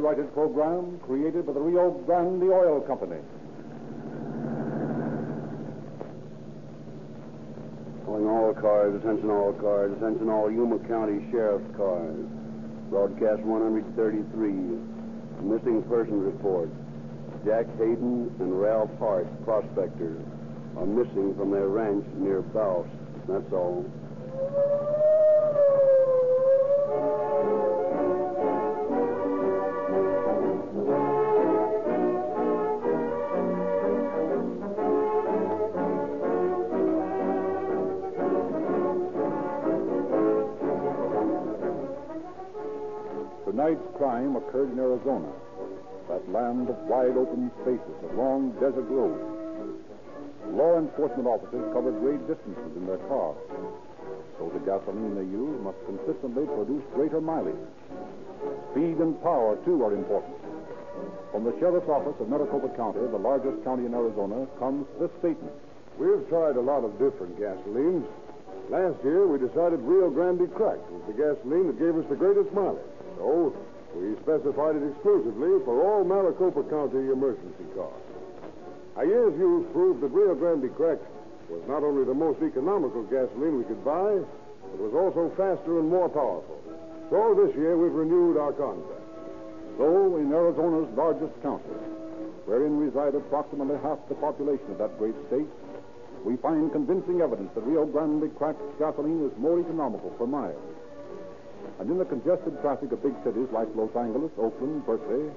copyrighted program created by the Rio Grande Oil Company. Calling all cars, attention all cars, attention all Yuma County Sheriff's cars. Broadcast 133. Missing person report. Jack Hayden and Ralph Hart, prospectors, are missing from their ranch near Bouse. That's all. Tonight's crime occurred in Arizona, that land of wide open spaces, of long desert roads. Law enforcement officers cover great distances in their cars, so the gasoline they use must consistently produce greater mileage. Speed and power, too, are important. From the Sheriff's Office of Maricopa County, the largest county in Arizona, comes this statement. We've tried a lot of different gasolines. Last year, we decided Rio Grande Cracked was the gasoline that gave us the greatest mileage. So, we specified it exclusively for all Maricopa County emergency cars. A year's use proved that Rio Grande Cracked was not only the most economical gasoline we could buy, but was also faster and more powerful. So this year, we've renewed our contract. So, in Arizona's largest county, wherein reside approximately half the population of that great state, we find convincing evidence that Rio Grande cracked gasoline is more economical per mile. And in the congested traffic of big cities like Los Angeles, Oakland, Berkeley,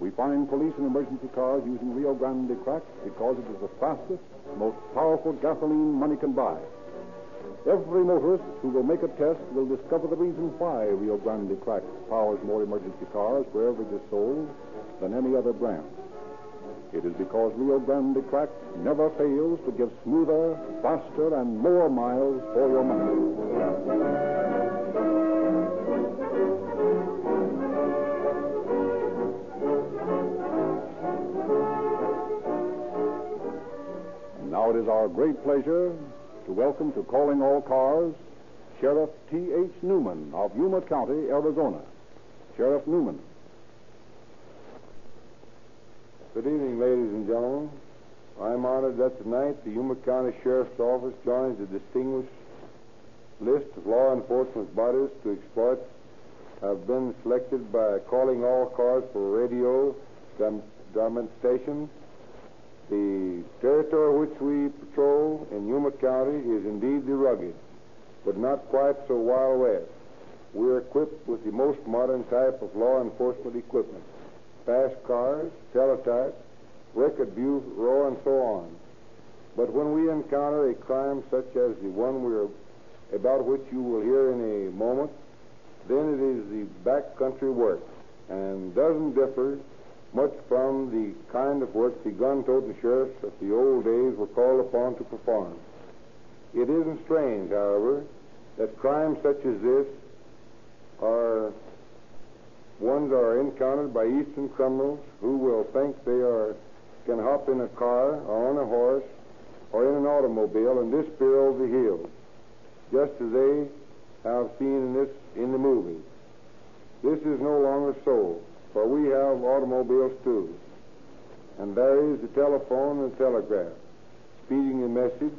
we find police and emergency cars using Rio Grande cracked because it is the fastest, most powerful gasoline money can buy. Every motorist who will make a test will discover the reason why Rio Grande cracked powers more emergency cars wherever it is sold than any other brand. It is because Rio Grande cracked never fails to give smoother, faster, and more miles for your money. Now it is our great pleasure to welcome to Calling All Cars Sheriff T.H. Newman of Yuma County, Arizona. Sheriff Newman. Good evening, ladies and gentlemen. I'm honored that tonight the Yuma County Sheriff's Office joins the distinguished list of law enforcement bodies to exploit have been selected by calling all cars for radio dem- demonstration. The territory which we patrol in Yuma County is indeed the rugged, but not quite so wild west. We're equipped with the most modern type of law enforcement equipment fast cars, teletype, record bureau, and so on. But when we encounter a crime such as the one we're about which you will hear in a moment, then it is the backcountry work and doesn't differ much from the kind of work the gun-toting sheriffs of the old days were called upon to perform. It isn't strange, however, that crimes such as this are ones that are encountered by eastern criminals who will think they are can hop in a car or on a horse or in an automobile and disappear over the hills, just as they have seen in this in the movies. This is no longer so, for we have automobiles too. And there is the telephone and telegraph, speeding the message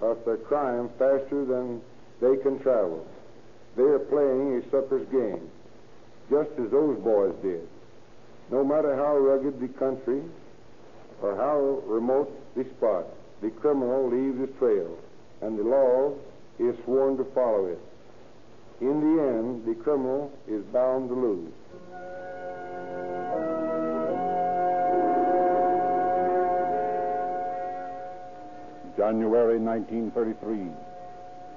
of their crime faster than they can travel. They are playing a sucker's game, just as those boys did. No matter how rugged the country or how remote the spot, the criminal leaves his trail, and the law is sworn to follow it. In the end, the criminal is bound to lose. January 1933.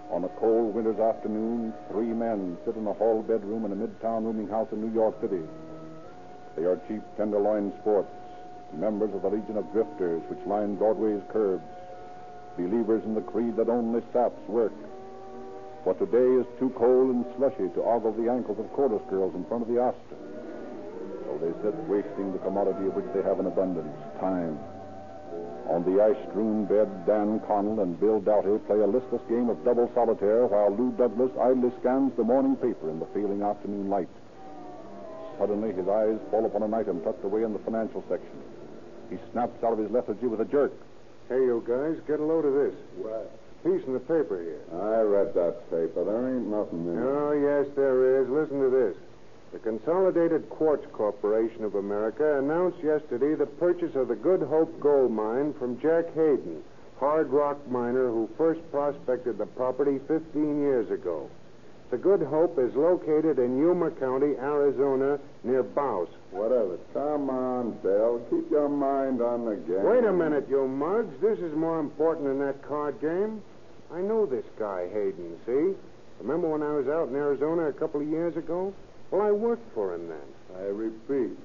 On a cold winter's afternoon, three men sit in a hall bedroom in a midtown rooming house in New York City. They are cheap tenderloin sports, members of the Legion of Drifters which line Broadway's curbs, believers in the creed that only saps work. For today is too cold and slushy to ogle the ankles of chorus girls in front of the Astor. So they sit wasting the commodity of which they have an abundance, time. On the ice strewn bed, Dan Connell and Bill Doughty play a listless game of double solitaire while Lou Douglas idly scans the morning paper in the failing afternoon light. Suddenly, his eyes fall upon an item tucked away in the financial section. He snaps out of his lethargy with a jerk. Hey, you guys, get a load of this. What? Piece in the paper here. I read that paper. There ain't nothing in it. Oh, yes, there is. Listen to this. The Consolidated Quartz Corporation of America announced yesterday the purchase of the Good Hope gold mine from Jack Hayden, hard rock miner who first prospected the property 15 years ago. The Good Hope is located in Yuma County, Arizona, near Bouse. Whatever. Come on, Bill. Keep your mind on the game. Wait a minute, you mugs. This is more important than that card game. I know this guy, Hayden, see? Remember when I was out in Arizona a couple of years ago? Well, I worked for him then. I repeat,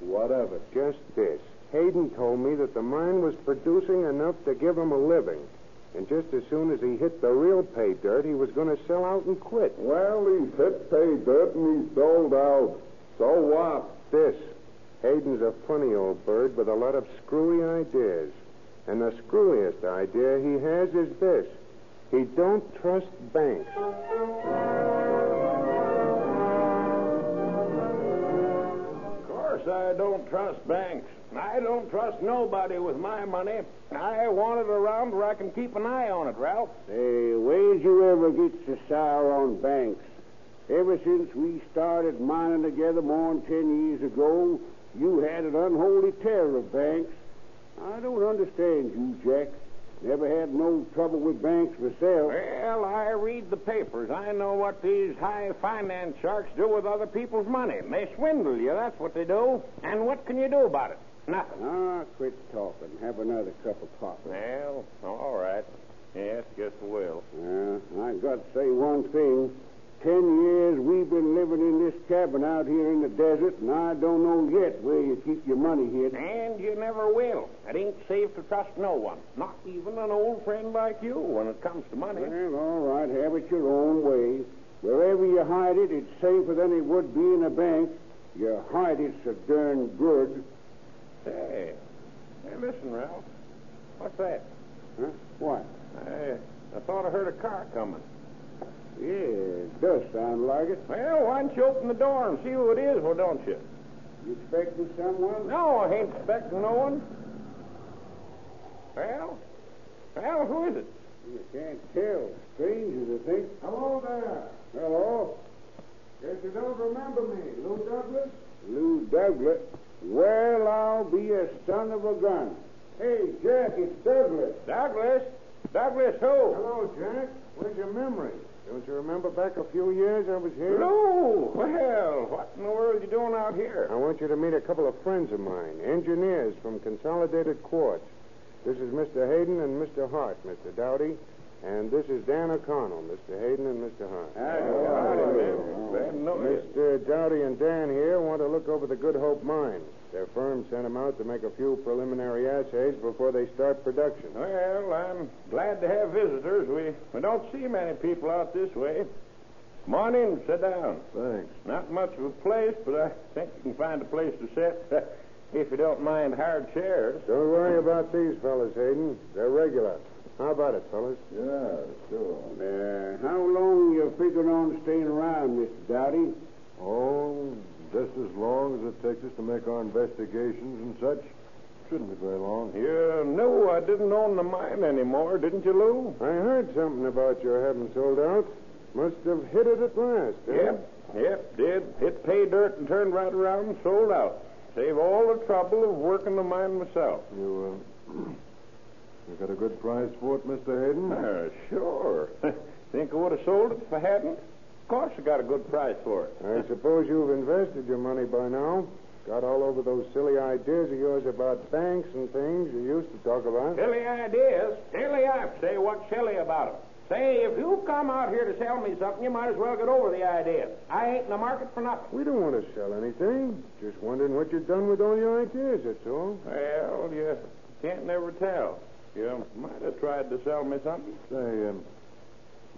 whatever. Just this. Hayden told me that the mine was producing enough to give him a living. And just as soon as he hit the real pay dirt, he was going to sell out and quit. Well, he's hit pay dirt and he's sold out. So what? This. Hayden's a funny old bird with a lot of screwy ideas. And the screwiest idea he has is this. He don't trust banks. I don't trust banks. I don't trust nobody with my money. I want it around where I can keep an eye on it, Ralph. Hey, where'd you ever get so sour on banks? Ever since we started mining together more than ten years ago, you had an unholy terror of banks. I don't understand you, Jack. Never had no trouble with banks myself. Well, I read the papers. I know what these high finance sharks do with other people's money. They swindle you, that's what they do. And what can you do about it? Nothing. Ah, quit talking. Have another cup of coffee. Well, all right. Yes, guess we will. Uh, I got to say one thing. Ten years we've been living in this cabin out here in the desert, and I don't know yet where you keep your money hid. And you never will. It ain't safe to trust no one, not even an old friend like you when it comes to money. Well, all right, have it your own way. Wherever you hide it, it's safer than it would be in a bank. You hide it so darn good. Hey, hey, listen, Ralph. What's that? Huh? What? I, I thought I heard a car coming. Yeah, it does sound like it. Well, why don't you open the door and see who it is, well, don't you? You expecting someone? No, I ain't expecting no one. Well, well, who is it? You can't tell. Strangers, I think. Hello there. Hello? Guess you don't remember me, Lou Douglas? Lou Douglas. Well, I'll be a son of a gun. Hey, Jack, it's Douglas. Douglas. Douglas who? Hello, Jack. Where's your memory? Don't you remember back a few years I was here? Lou. Well, what in the world are you doing out here? I want you to meet a couple of friends of mine, engineers from Consolidated Quartz. This is Mr. Hayden and Mr. Hart, Mr. Doughty. And this is Dan O'Connell, Mr. Hayden and Mr. Hart. Ah, Glad oh. know. Mr. Doughty and Dan here want to look over the Good Hope mine. Their firm sent them out to make a few preliminary assays before they start production. Well, I'm glad to have visitors. We, we don't see many people out this way. Come on in, sit down. Thanks. Not much of a place, but I think you can find a place to sit. if you don't mind hard chairs. Don't worry about these fellas, Hayden. They're regular. How about it, fellas? Yeah, sure. Uh, how long you figuring on staying around, Mr. Doughty? Oh, just as long as it takes us to make our investigations and such. Shouldn't be very long. You knew I didn't own the mine anymore, didn't you, Lou? I heard something about your having sold out. Must have hit it at last, eh? Yep, yep, did. Hit pay dirt and turned right around and sold out. Save all the trouble of working the mine myself. You, uh, you got a good price for it, Mr. Hayden? Uh, sure. Think I would have sold it if I hadn't? Of course I got a good price for it. I suppose you've invested your money by now. Got all over those silly ideas of yours about banks and things you used to talk about. Silly ideas. Silly I say what's silly about about 'em. Say, if you come out here to sell me something, you might as well get over the idea. I ain't in the market for nothing. We don't want to sell anything. Just wondering what you've done with all your ideas, that's all. Well, you can't never tell. You might have tried to sell me something. Say, um,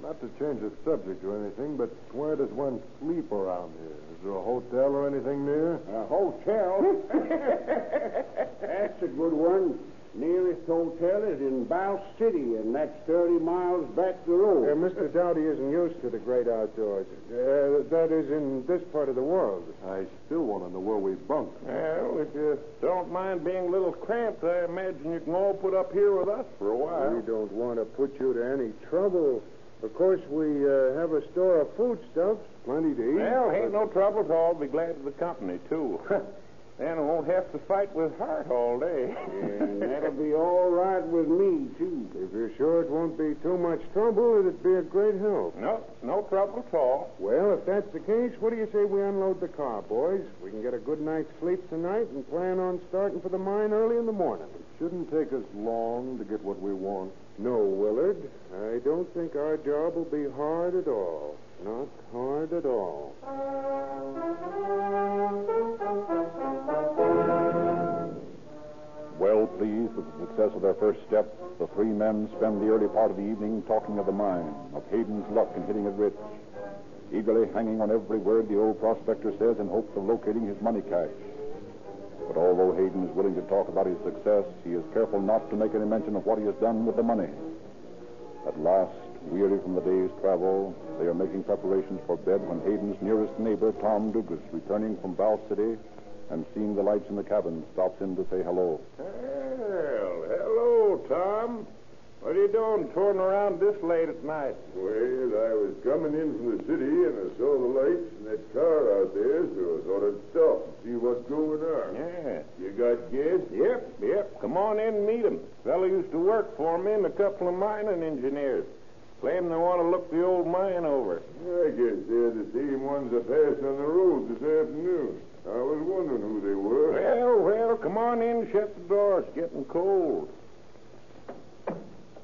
not to change the subject or anything, but where does one sleep around here? Is there a hotel or anything near? A hotel? That's a good one. Nearest hotel is in Bow City, and that's 30 miles back the road. Uh, Mr. Doughty isn't used to the great outdoors. Uh, that is in this part of the world. I still want to know where we bunk. Well, if you don't mind being a little cramped, I imagine you can all put up here with us for a while. We don't want to put you to any trouble. Of course, we uh, have a store of foodstuffs, plenty to eat. Well, ain't no trouble at all. Be glad of the company, too. then I won't have to fight with Hart all day. and that'll be all right with me, too. If you're sure it won't be too much trouble, it'd be a great help. no, no trouble at all. Well, if that's the case, what do you say we unload the car, boys? We can get a good night's sleep tonight and plan on starting for the mine early in the morning. It shouldn't take us long to get what we want. No, Willard. I don't think our job will be hard at all. Not hard at all. Well pleased with the success of their first step, the three men spend the early part of the evening talking of the mine, of Hayden's luck in hitting it rich, eagerly hanging on every word the old prospector says in hopes of locating his money cache. But although Hayden is willing to talk about his success, he is careful not to make any mention of what he has done with the money. At last, weary from the day's travel, they are making preparations for bed when Hayden's nearest neighbor, Tom Dugas, returning from Val City and seeing the lights in the cabin, stops in to say hello. Well, hello, Tom. What are you doing touring around this late at night? Well, I was coming in from the city and I saw the lights in that car out there, so I thought I'd stop and see what's going on. Yeah. You got gas? Yep, yep. Come on in and meet him. Fellow used to work for me and a couple of mining engineers. Claim they want to look the old mine over. I guess they're the same ones I passed on the road this afternoon. I was wondering who they were. Well, well, come on in, shut the door. It's getting cold.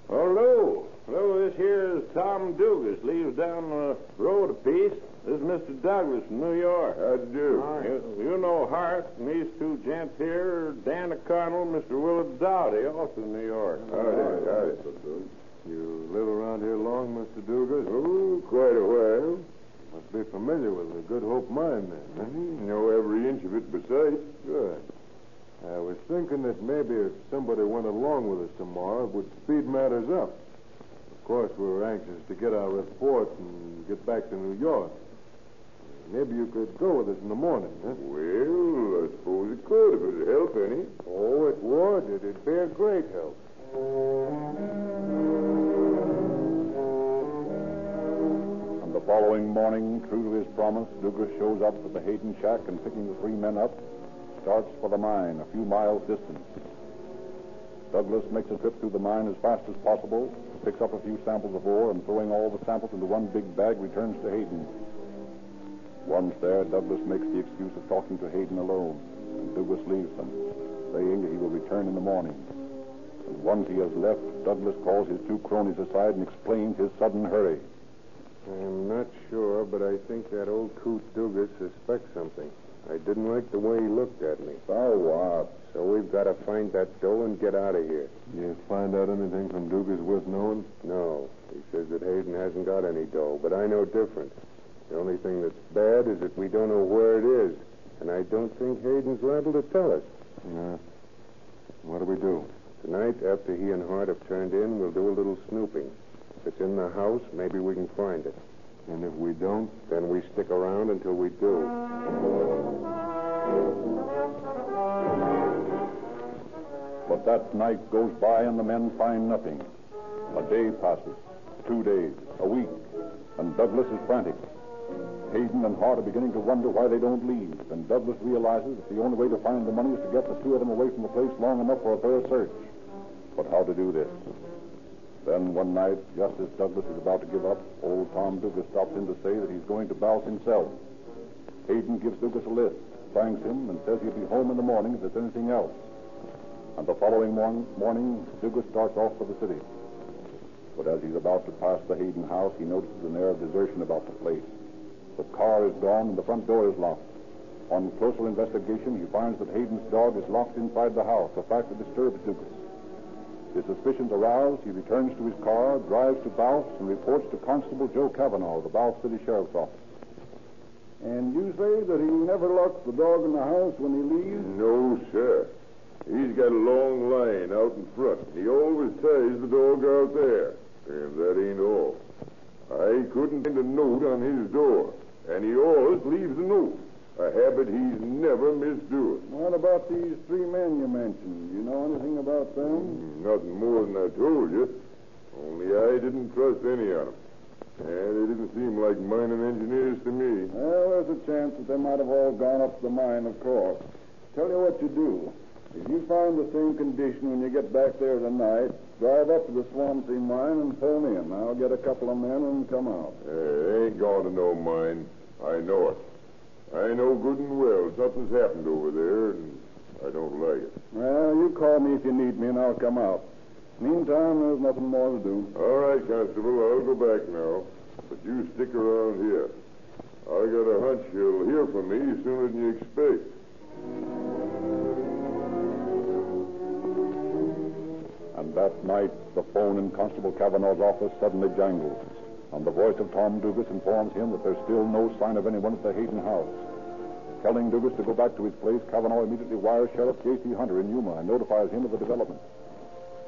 Hello. Hello, this here is Tom Dugas. Leaves down the road a piece. This is Mr. Douglas from New York. How do you? You, you know Hart and these two gents here, Dan O'Connell, Mr. Willard Doughty, also in New York. Howdy, howdy. You live around here long, Mr. Dugas? Oh, quite a while. Must be familiar with the Good Hope mine, then. huh? Mm, Know every inch of it besides. Good. I was thinking that maybe if somebody went along with us tomorrow, it would speed matters up. Of course, we were anxious to get our report and get back to New York. Maybe you could go with us in the morning, huh? Well, I suppose it could if it'd help any. Oh, it would. It'd be a great help. And the following morning, true to his promise, Dugas shows up at the Hayden shack and picking the three men up, starts for the mine a few miles distant. Douglas makes a trip through the mine as fast as possible, picks up a few samples of ore, and throwing all the samples into one big bag, returns to Hayden. Once there, Douglas makes the excuse of talking to Hayden alone, and Douglas leaves them, saying that he will return in the morning. And once he has left, Douglas calls his two cronies aside and explains his sudden hurry. I'm not sure, but I think that old coot Dugas suspects something. I didn't like the way he looked at me. So what? So we've got to find that dough and get out of here. You find out anything from Dugas worth knowing? No. He says that Hayden hasn't got any dough, but I know different. The only thing that's bad is that we don't know where it is. And I don't think Hayden's liable to tell us. Yeah. What do we do? Tonight, after he and Hart have turned in, we'll do a little snooping. If it's in the house, maybe we can find it. And if we don't? Then we stick around until we do. But that night goes by and the men find nothing. A day passes, two days, a week, and Douglas is frantic. Hayden and Hart are beginning to wonder why they don't leave, and Douglas realizes that the only way to find the money is to get the two of them away from the place long enough for a thorough search. But how to do this? Then one night, just as Douglas is about to give up, old Tom Dugas stops in to say that he's going to Balf himself. Hayden gives Dugas a list, thanks him, and says he'll be home in the morning if there's anything else. And the following morning, Dugas starts off for the city. But as he's about to pass the Hayden house, he notices an air of desertion about the place. The car is gone and the front door is locked. On closer investigation, he finds that Hayden's dog is locked inside the house, a fact that disturbs Dugas. His suspicions aroused, he returns to his car, drives to Balf, and reports to Constable Joe Cavanaugh, the Balf City Sheriff's Office. And you say that he never locks the dog in the house when he leaves? No, sir. He's got a long line out in front. He always ties the dog out there. And that ain't all. I couldn't find a note on his door, and he always leaves a note. A habit he's never missed doing. What about these three men you mentioned? You know anything about them? Mm, Nothing more than I told you. Only I didn't trust any of them. And they didn't seem like mining engineers to me. Well, there's a chance that they might have all gone up the mine, of course. Tell you what you do. If you find the same condition when you get back there tonight, drive up to the Swansea mine and phone in. I'll get a couple of men and come out. Hey, ain't going to no mine. I know it. I know good and well something's happened over there, and I don't like it. Well, you call me if you need me, and I'll come out. Meantime, there's nothing more to do. All right, Constable, I'll go back now. But you stick around here. I got a hunch you'll hear from me sooner than you expect. That night, the phone in Constable Cavanaugh's office suddenly jangles, and the voice of Tom Dugas informs him that there's still no sign of anyone at the Hayden house. Telling Dugas to go back to his place, Cavanaugh immediately wires Sheriff J.C. Hunter in Yuma and notifies him of the development.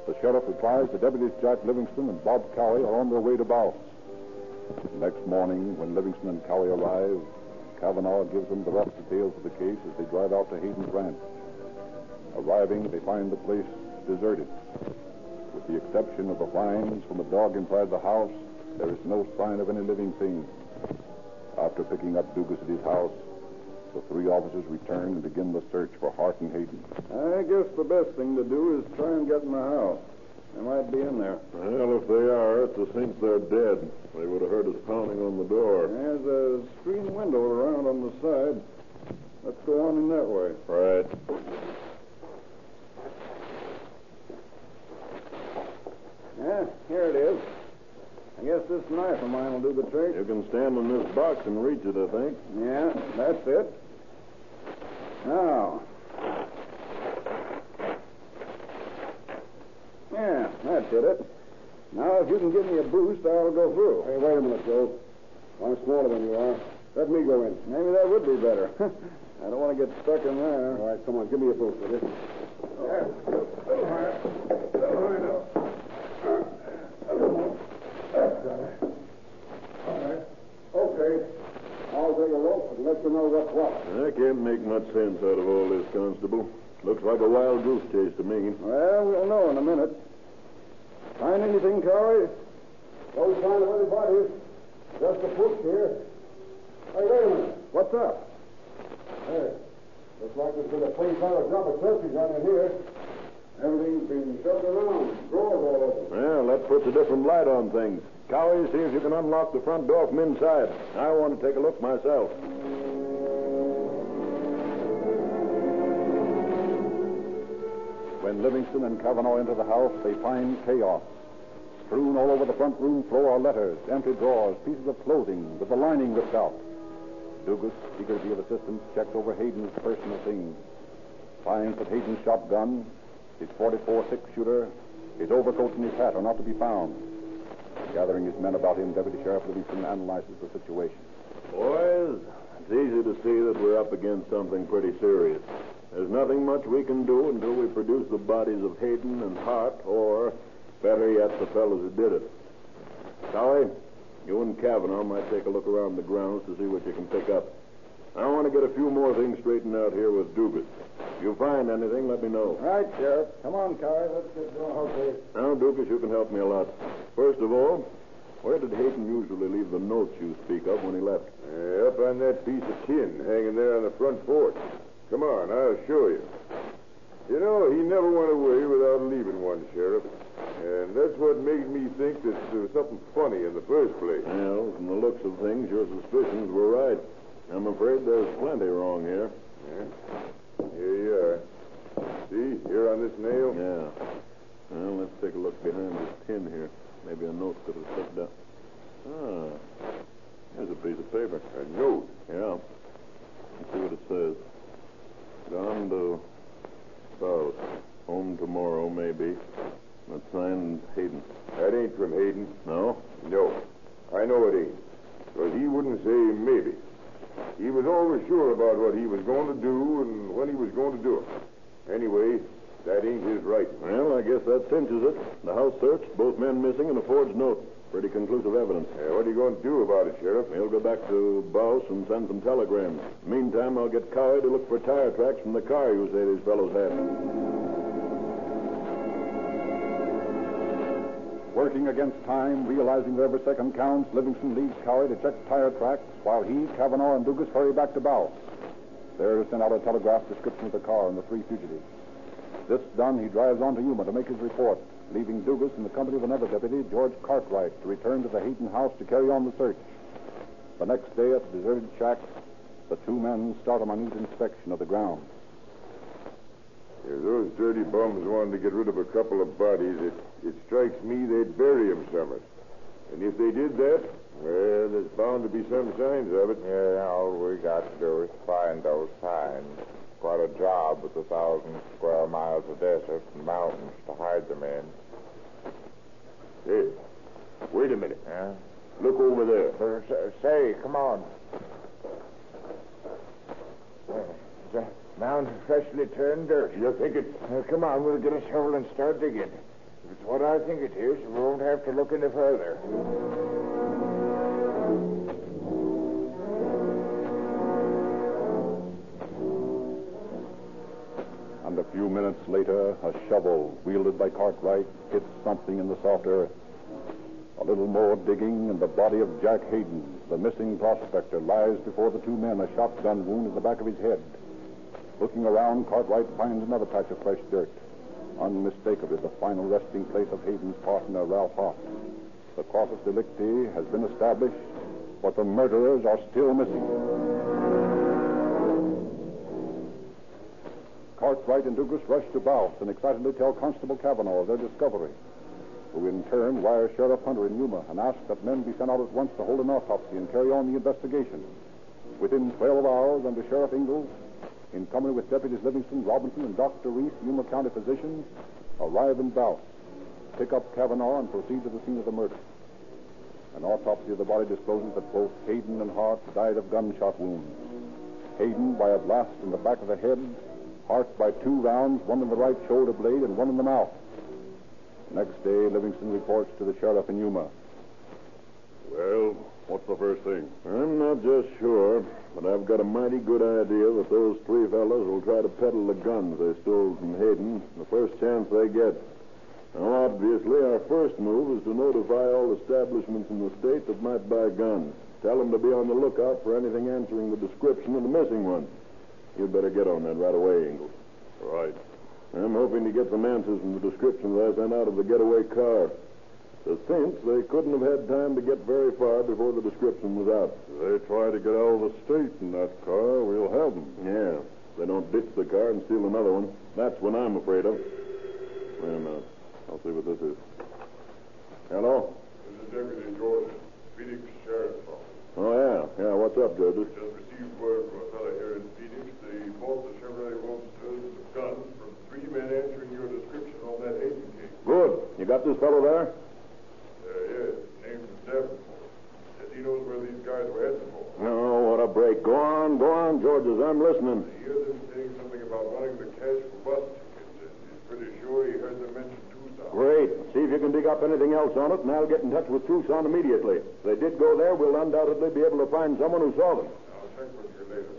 The sheriff replies that deputies Jack Livingston and Bob Cowie are on their way to Bouse. Next morning, when Livingston and Cowie arrive, Cavanaugh gives them the rough details of the case as they drive out to Hayden's ranch. Arriving, they find the place deserted. With the exception of the whines from a dog inside the house, there is no sign of any living thing. After picking up Dugas at his house, the three officers return and begin the search for Hart and Hayden. I guess the best thing to do is try and get in the house. They might be in there. Well, if they are, it's a cinch they're dead. They would have heard us pounding on the door. There's a screen window around on the side. Let's go on in that way. Right. Yeah, here it is. I guess this knife of mine will do the trick. You can stand on this box and reach it, I think. Yeah, that's it. Now. Yeah, that did it. Now, if you can give me a boost, I'll go through. Hey, wait a minute, Joe. I'm smaller than you are. Let me go in. Maybe that would be better. I don't want to get stuck in there. All right, come on, give me a boost, will you? Yeah, little higher. Little higher now. All right. Okay. I'll take a look and let you know what's what. I can't make much sense out of all this, Constable. Looks like a wild goose chase to me. Well, we'll know in a minute. Find anything, Cowie? No sign of anybody. Just a push here. Hey, wait a minute. What's up? Hey, looks like there's been a pretty thorough job of down in here. Everything's been shoved around. Drawers all open. Well, that puts a different light on things. Cowie, see if you can unlock the front door from inside. I want to take a look myself. When Livingston and Cavanaugh enter the house, they find chaos. Strewn all over the front room floor are letters, empty drawers, pieces of clothing with the lining ripped out. Dugas, eager to be of assistance, checks over Hayden's personal things. Finds that Hayden's shotgun, his 44 six shooter, his overcoat, and his hat are not to be found. Gathering his men about him, Deputy Sheriff Livingston analyzes the situation. Boys, it's easy to see that we're up against something pretty serious. There's nothing much we can do until we produce the bodies of Hayden and Hart, or, better yet, the fellows who did it. Cowie, you and Kavanaugh might take a look around the grounds to see what you can pick up. I want to get a few more things straightened out here with Dugas. If you find anything, let me know. Right, Sheriff. Come on, Cowie. Let's get going. Okay. Now, Dugas, you can help me a lot. First of all, where did Hayden usually leave the notes you speak of when he left? up on that piece of tin hanging there on the front porch. Come on, I'll show you. You know, he never went away without leaving one, Sheriff. And that's what made me think that there was something funny in the first place. Well, from the looks of things, your suspicions were right. I'm afraid there's plenty wrong here. Yeah. Here you are. See, here on this nail? Yeah. Well, let's take a look behind this tin here. Maybe a note could have slipped out. Ah, here's a piece of paper. A note. Yeah. Let's see what it says. Gone to South. Home tomorrow, maybe. That's signed Hayden. That ain't from Hayden. No? No. I know it ain't. Because he wouldn't say maybe. He was always sure about what he was going to do and when he was going to do it. Anyway, that ain't his right. Well, I guess that cinches it. The house searched, both men missing, and a forged note. Pretty conclusive evidence. Yeah, what are you going to do about it, Sheriff? We'll go back to Bouse and send some telegrams. Meantime, I'll get Cowie to look for tire tracks from the car you say these fellows had. Working against time, realizing that every second counts, Livingston leaves Cowie to check tire tracks while he, Kavanaugh, and Dugas hurry back to Bouse. There to send out a telegraph description of the car and the three fugitives. This done, he drives on to Yuma to make his report, leaving Dugas in the company of another deputy, George Cartwright, to return to the Hayden house to carry on the search. The next day at the deserted shack, the two men start a minute inspection of the ground. If those dirty bums wanted to get rid of a couple of bodies, it, it strikes me they'd bury 'em somewhere. And if they did that, well, there's bound to be some signs of it. Yeah, all we got to do is find those signs. Quite a job with a thousand square miles of desert and mountains to hide them in. Hey, wait a minute. Yeah? Look over there. Uh, s- say, come on. Uh, the mound freshly turned dirt. You think it's... Uh, come on, we'll get a shovel and start digging. If it's what I think it is, we won't have to look any further. Minutes later, a shovel, wielded by Cartwright, hits something in the soft earth. A little more digging, and the body of Jack Hayden, the missing prospector, lies before the two men, a shotgun wound in the back of his head. Looking around, Cartwright finds another patch of fresh dirt. Unmistakably, the final resting place of Hayden's partner, Ralph Hart. The corpus delicti has been established, but the murderers are still missing. Cartwright and Douglas rush to Bouse and excitedly tell Constable Kavanaugh of their discovery, who in turn wires Sheriff Hunter in Yuma and asks that men be sent out at once to hold an autopsy and carry on the investigation. Within 12 hours, under Sheriff Ingalls, in company with Deputies Livingston, Robinson, and Dr. Reese, Yuma County physicians, arrive in Bouse, pick up Kavanaugh, and proceed to the scene of the murder. An autopsy of the body discloses that both Hayden and Hart died of gunshot wounds. Hayden by a blast in the back of the head, Hart by two rounds, one in the right shoulder blade and one in the mouth. Next day, Livingston reports to the sheriff in Yuma. Well, what's the first thing? I'm not just sure, but I've got a mighty good idea that those three fellows will try to peddle the guns they stole from Hayden the first chance they get. Now, obviously, our first move is to notify all establishments in the state that might buy guns. Tell them to be on the lookout for anything answering the description of the missing one. You'd better get on that right away, Ingalls. Right. I'm hoping to get some answers from the descriptions I sent out of the getaway car. The since they couldn't have had time to get very far before the description was out. If they try to get out of the state in that car, we'll have them. Yeah. If they don't ditch the car and steal another one. That's what I'm afraid of. Wait a minute. I'll see what this is. Hello? This is Deputy George, Phoenix Sheriff's Office. Oh, yeah. Yeah, what's up, Judges? Just received word from a fellow here in Phoenix. They bought the Chevrolet Roadsters with guns from three men answering your description on that Hayden case. Good. You got this fellow there? Uh, yes, name's Davenport. Says he knows where these guys were heading for. Oh, what a break. Go on, go on, Georges. I'm listening. I hear them saying something about running the cash for bus tickets. He's pretty sure he heard them mention Tucson. Great. See if you can dig up anything else on it, and I'll get in touch with Tucson immediately. If they did go there, we'll undoubtedly be able to find someone who saw them.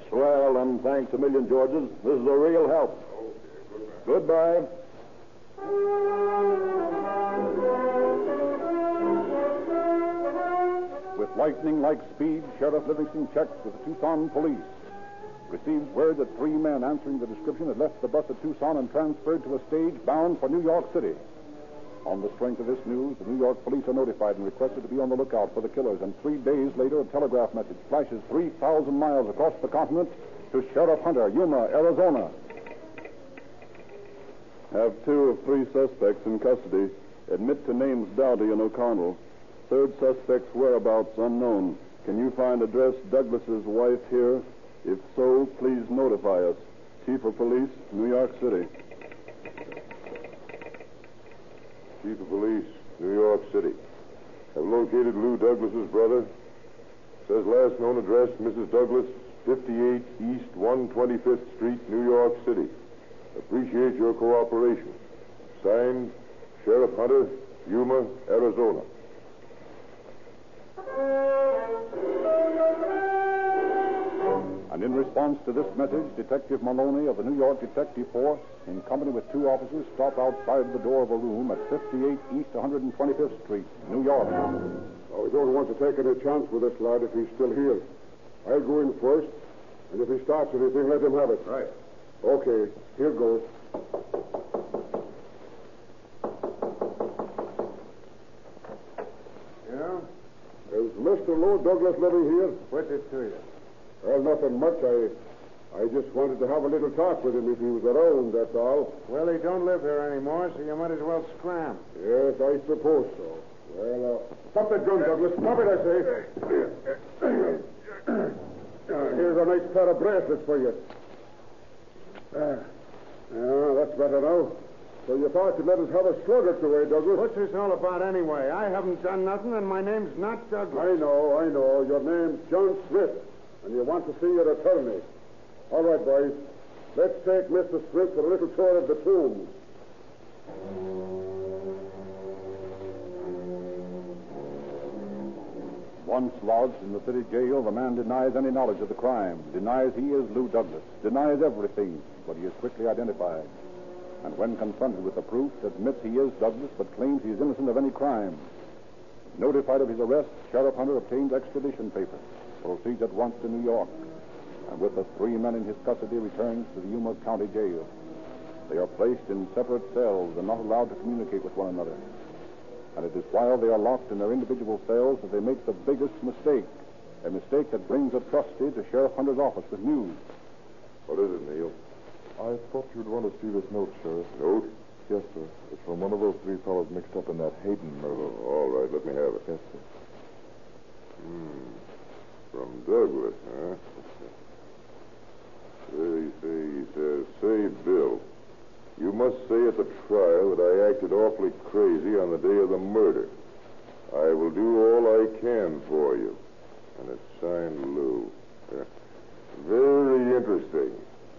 Swell, and thanks a million, Georges. This is a real help. Okay, goodbye. Goodbye. With lightning-like speed, Sheriff Livingston checks with the Tucson police. Receives word that three men answering the description had left the bus at Tucson and transferred to a stage bound for New York City. On the strength of this news, the New York police are notified and requested to be on the lookout for the killers. And three days later, a telegraph message flashes 3,000 miles across the continent to Sheriff Hunter, Yuma, Arizona. Have two of three suspects in custody. Admit to names Doughty and O'Connell. Third suspect's whereabouts unknown. Can you find address Douglas's wife here? If so, please notify us. Chief of Police, New York City. Chief of Police, New York City. Have located Lou Douglas's brother. Says last known address, Mrs. Douglas, 58 East 125th Street, New York City. Appreciate your cooperation. Signed, Sheriff Hunter, Yuma, Arizona. And in response to this message, Detective Maloney of the New York Detective Force, in company with two officers, stop outside the door of a room at 58 East 125th Street, New York. Now, we don't want to take any chance with this lad if he's still here. I'll go in first, and if he starts anything, let him have it. Right. Okay, here goes. Yeah? Is Mr. Lou Douglas living here? What's it to you? Well, nothing much. I I just wanted to have a little talk with him if he was around, that's all. Well, he don't live here anymore, so you might as well scram. Yes, I suppose so. Well, uh, stop that gun, Douglas. Stop it, I say. Uh, here's a nice pair of bracelets for you. Uh, yeah, that's better now. So you thought you'd let us have a slug or two, eh, Douglas? What's this all about anyway? I haven't done nothing, and my name's not Douglas. I know, I know. Your name's John Smith, and you want to see your attorney. All right, boys. Let's take Mr. Smith for a little tour of the tomb. Once lodged in the city jail, the man denies any knowledge of the crime, denies he is Lou Douglas, denies everything, but he is quickly identified. And when confronted with the proof, admits he is Douglas, but claims he is innocent of any crime. Notified of his arrest, Sheriff Hunter obtains extradition papers, proceeds at once to New York, and with the three men in his custody returns to the Yuma County Jail. They are placed in separate cells and not allowed to communicate with one another. And it is while they are locked in their individual cells that they make the biggest mistake. A mistake that brings a trustee to Sheriff Hunter's office with news. What is it, Neil? I thought you'd want to see this note, Sheriff. Note? Yes, sir. It's from one of those three fellows mixed up in that Hayden murder. Oh, all right, let me have it. Yes, sir. Hmm. From Douglas, huh? Say, say, he says, say, Bill, you must say at the trial that I acted awfully crazy on the day of the murder. I will do all I can for you. And it's signed Lou. Very interesting.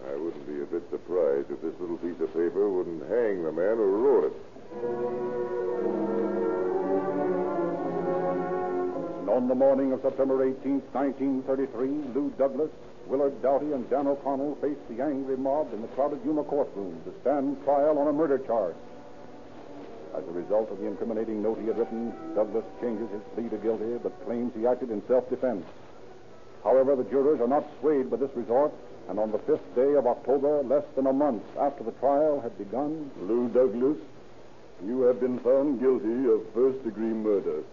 I wouldn't be a bit surprised if this little piece of paper wouldn't hang the man who wrote it. On the morning of September 18, 1933, Lou Douglas, Willard Doughty, and Dan O'Connell faced the angry mob in the crowded Yuma courtroom to stand trial on a murder charge. As a result of the incriminating note he had written, Douglas changes his plea to guilty, but claims he acted in self-defense. However, the jurors are not swayed by this resort, and on the fifth day of October, less than a month after the trial had begun, Lou Douglas, you have been found guilty of first degree murder.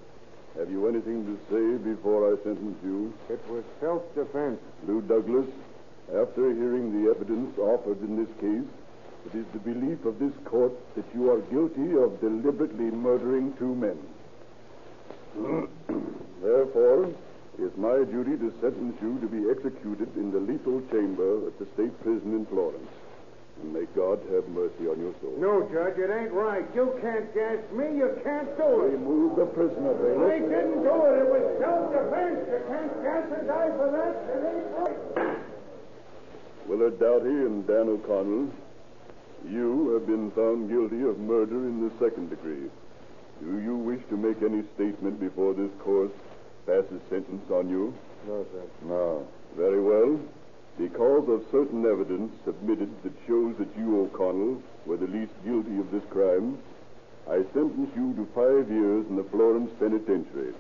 Have you anything to say before I sentence you? It was self-defense. Lou Douglas, after hearing the evidence offered in this case, it is the belief of this court that you are guilty of deliberately murdering two men. Therefore, it is my duty to sentence you to be executed in the lethal chamber at the state prison in Florence. And may God have mercy on your soul. No, Judge, it ain't right. You can't gas me. You can't do it. Remove the prisoner, bailiff. I didn't do it. It was self-defense. You can't gas a guy for that. It ain't right. Willard Doughty and Dan O'Connell, you have been found guilty of murder in the second degree. Do you wish to make any statement before this court passes sentence on you? No, sir. No. Very well. Because of certain evidence submitted that shows that you, O'Connell, were the least guilty of this crime, I sentence you to five years in the Florence Penitentiary.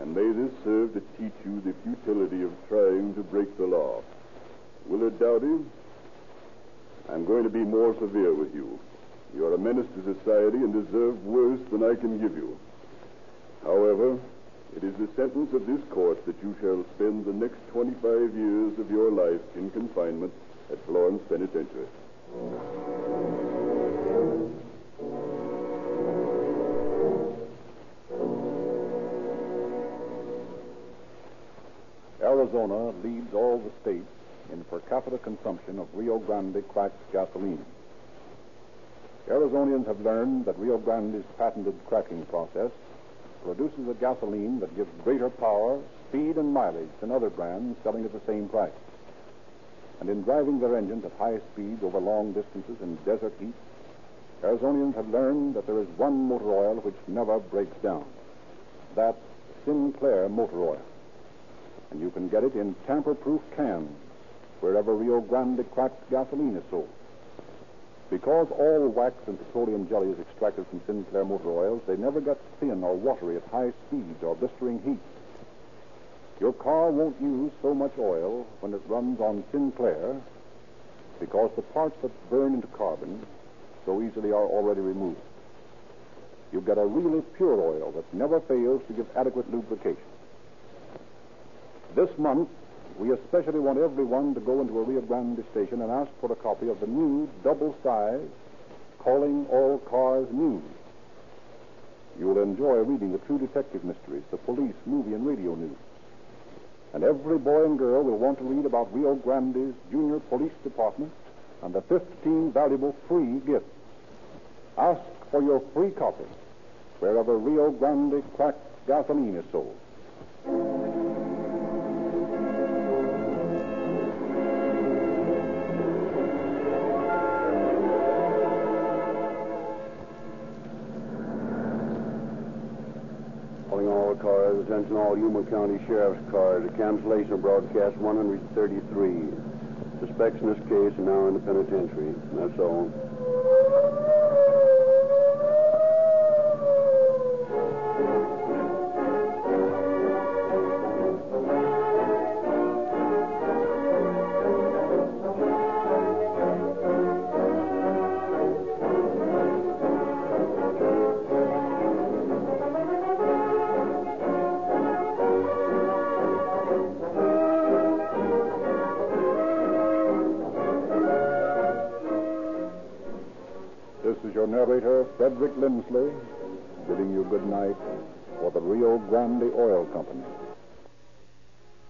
And may this serve to teach you the futility of trying to break the law. Willard Doughty, I'm going to be more severe with you. You are a menace to society and deserve worse than I can give you. However, it is the sentence of this court that you shall spend the next 25 years of your life in confinement at Florence Penitentiary. Arizona leads all the states in per capita consumption of Rio Grande cracked gasoline. Arizonians have learned that Rio Grande's patented cracking process produces a gasoline that gives greater power, speed, and mileage than other brands selling at the same price. And in driving their engines at high speeds over long distances in desert heat, Arizonians have learned that there is one motor oil which never breaks down. That's Sinclair motor oil. And you can get it in tamper-proof cans wherever Rio Grande cracked gasoline is sold. Because all wax and petroleum jelly is extracted from Sinclair motor oils, they never get thin or watery at high speeds or blistering heat. Your car won't use so much oil when it runs on Sinclair because the parts that burn into carbon so easily are already removed. You get a really pure oil that never fails to give adequate lubrication. This month, we especially want everyone to go into a Rio Grande station and ask for a copy of the new double size Calling All Cars News. You'll enjoy reading the true detective mysteries, the police, movie, and radio news. And every boy and girl will want to read about Rio Grande's Junior Police Department and the 15 valuable free gifts. Ask for your free copy wherever Rio Grande cracked gasoline is sold. Attention all Yuma County Sheriff's cars. A cancellation broadcast 133. Suspects in this case are now in the penitentiary. That's all.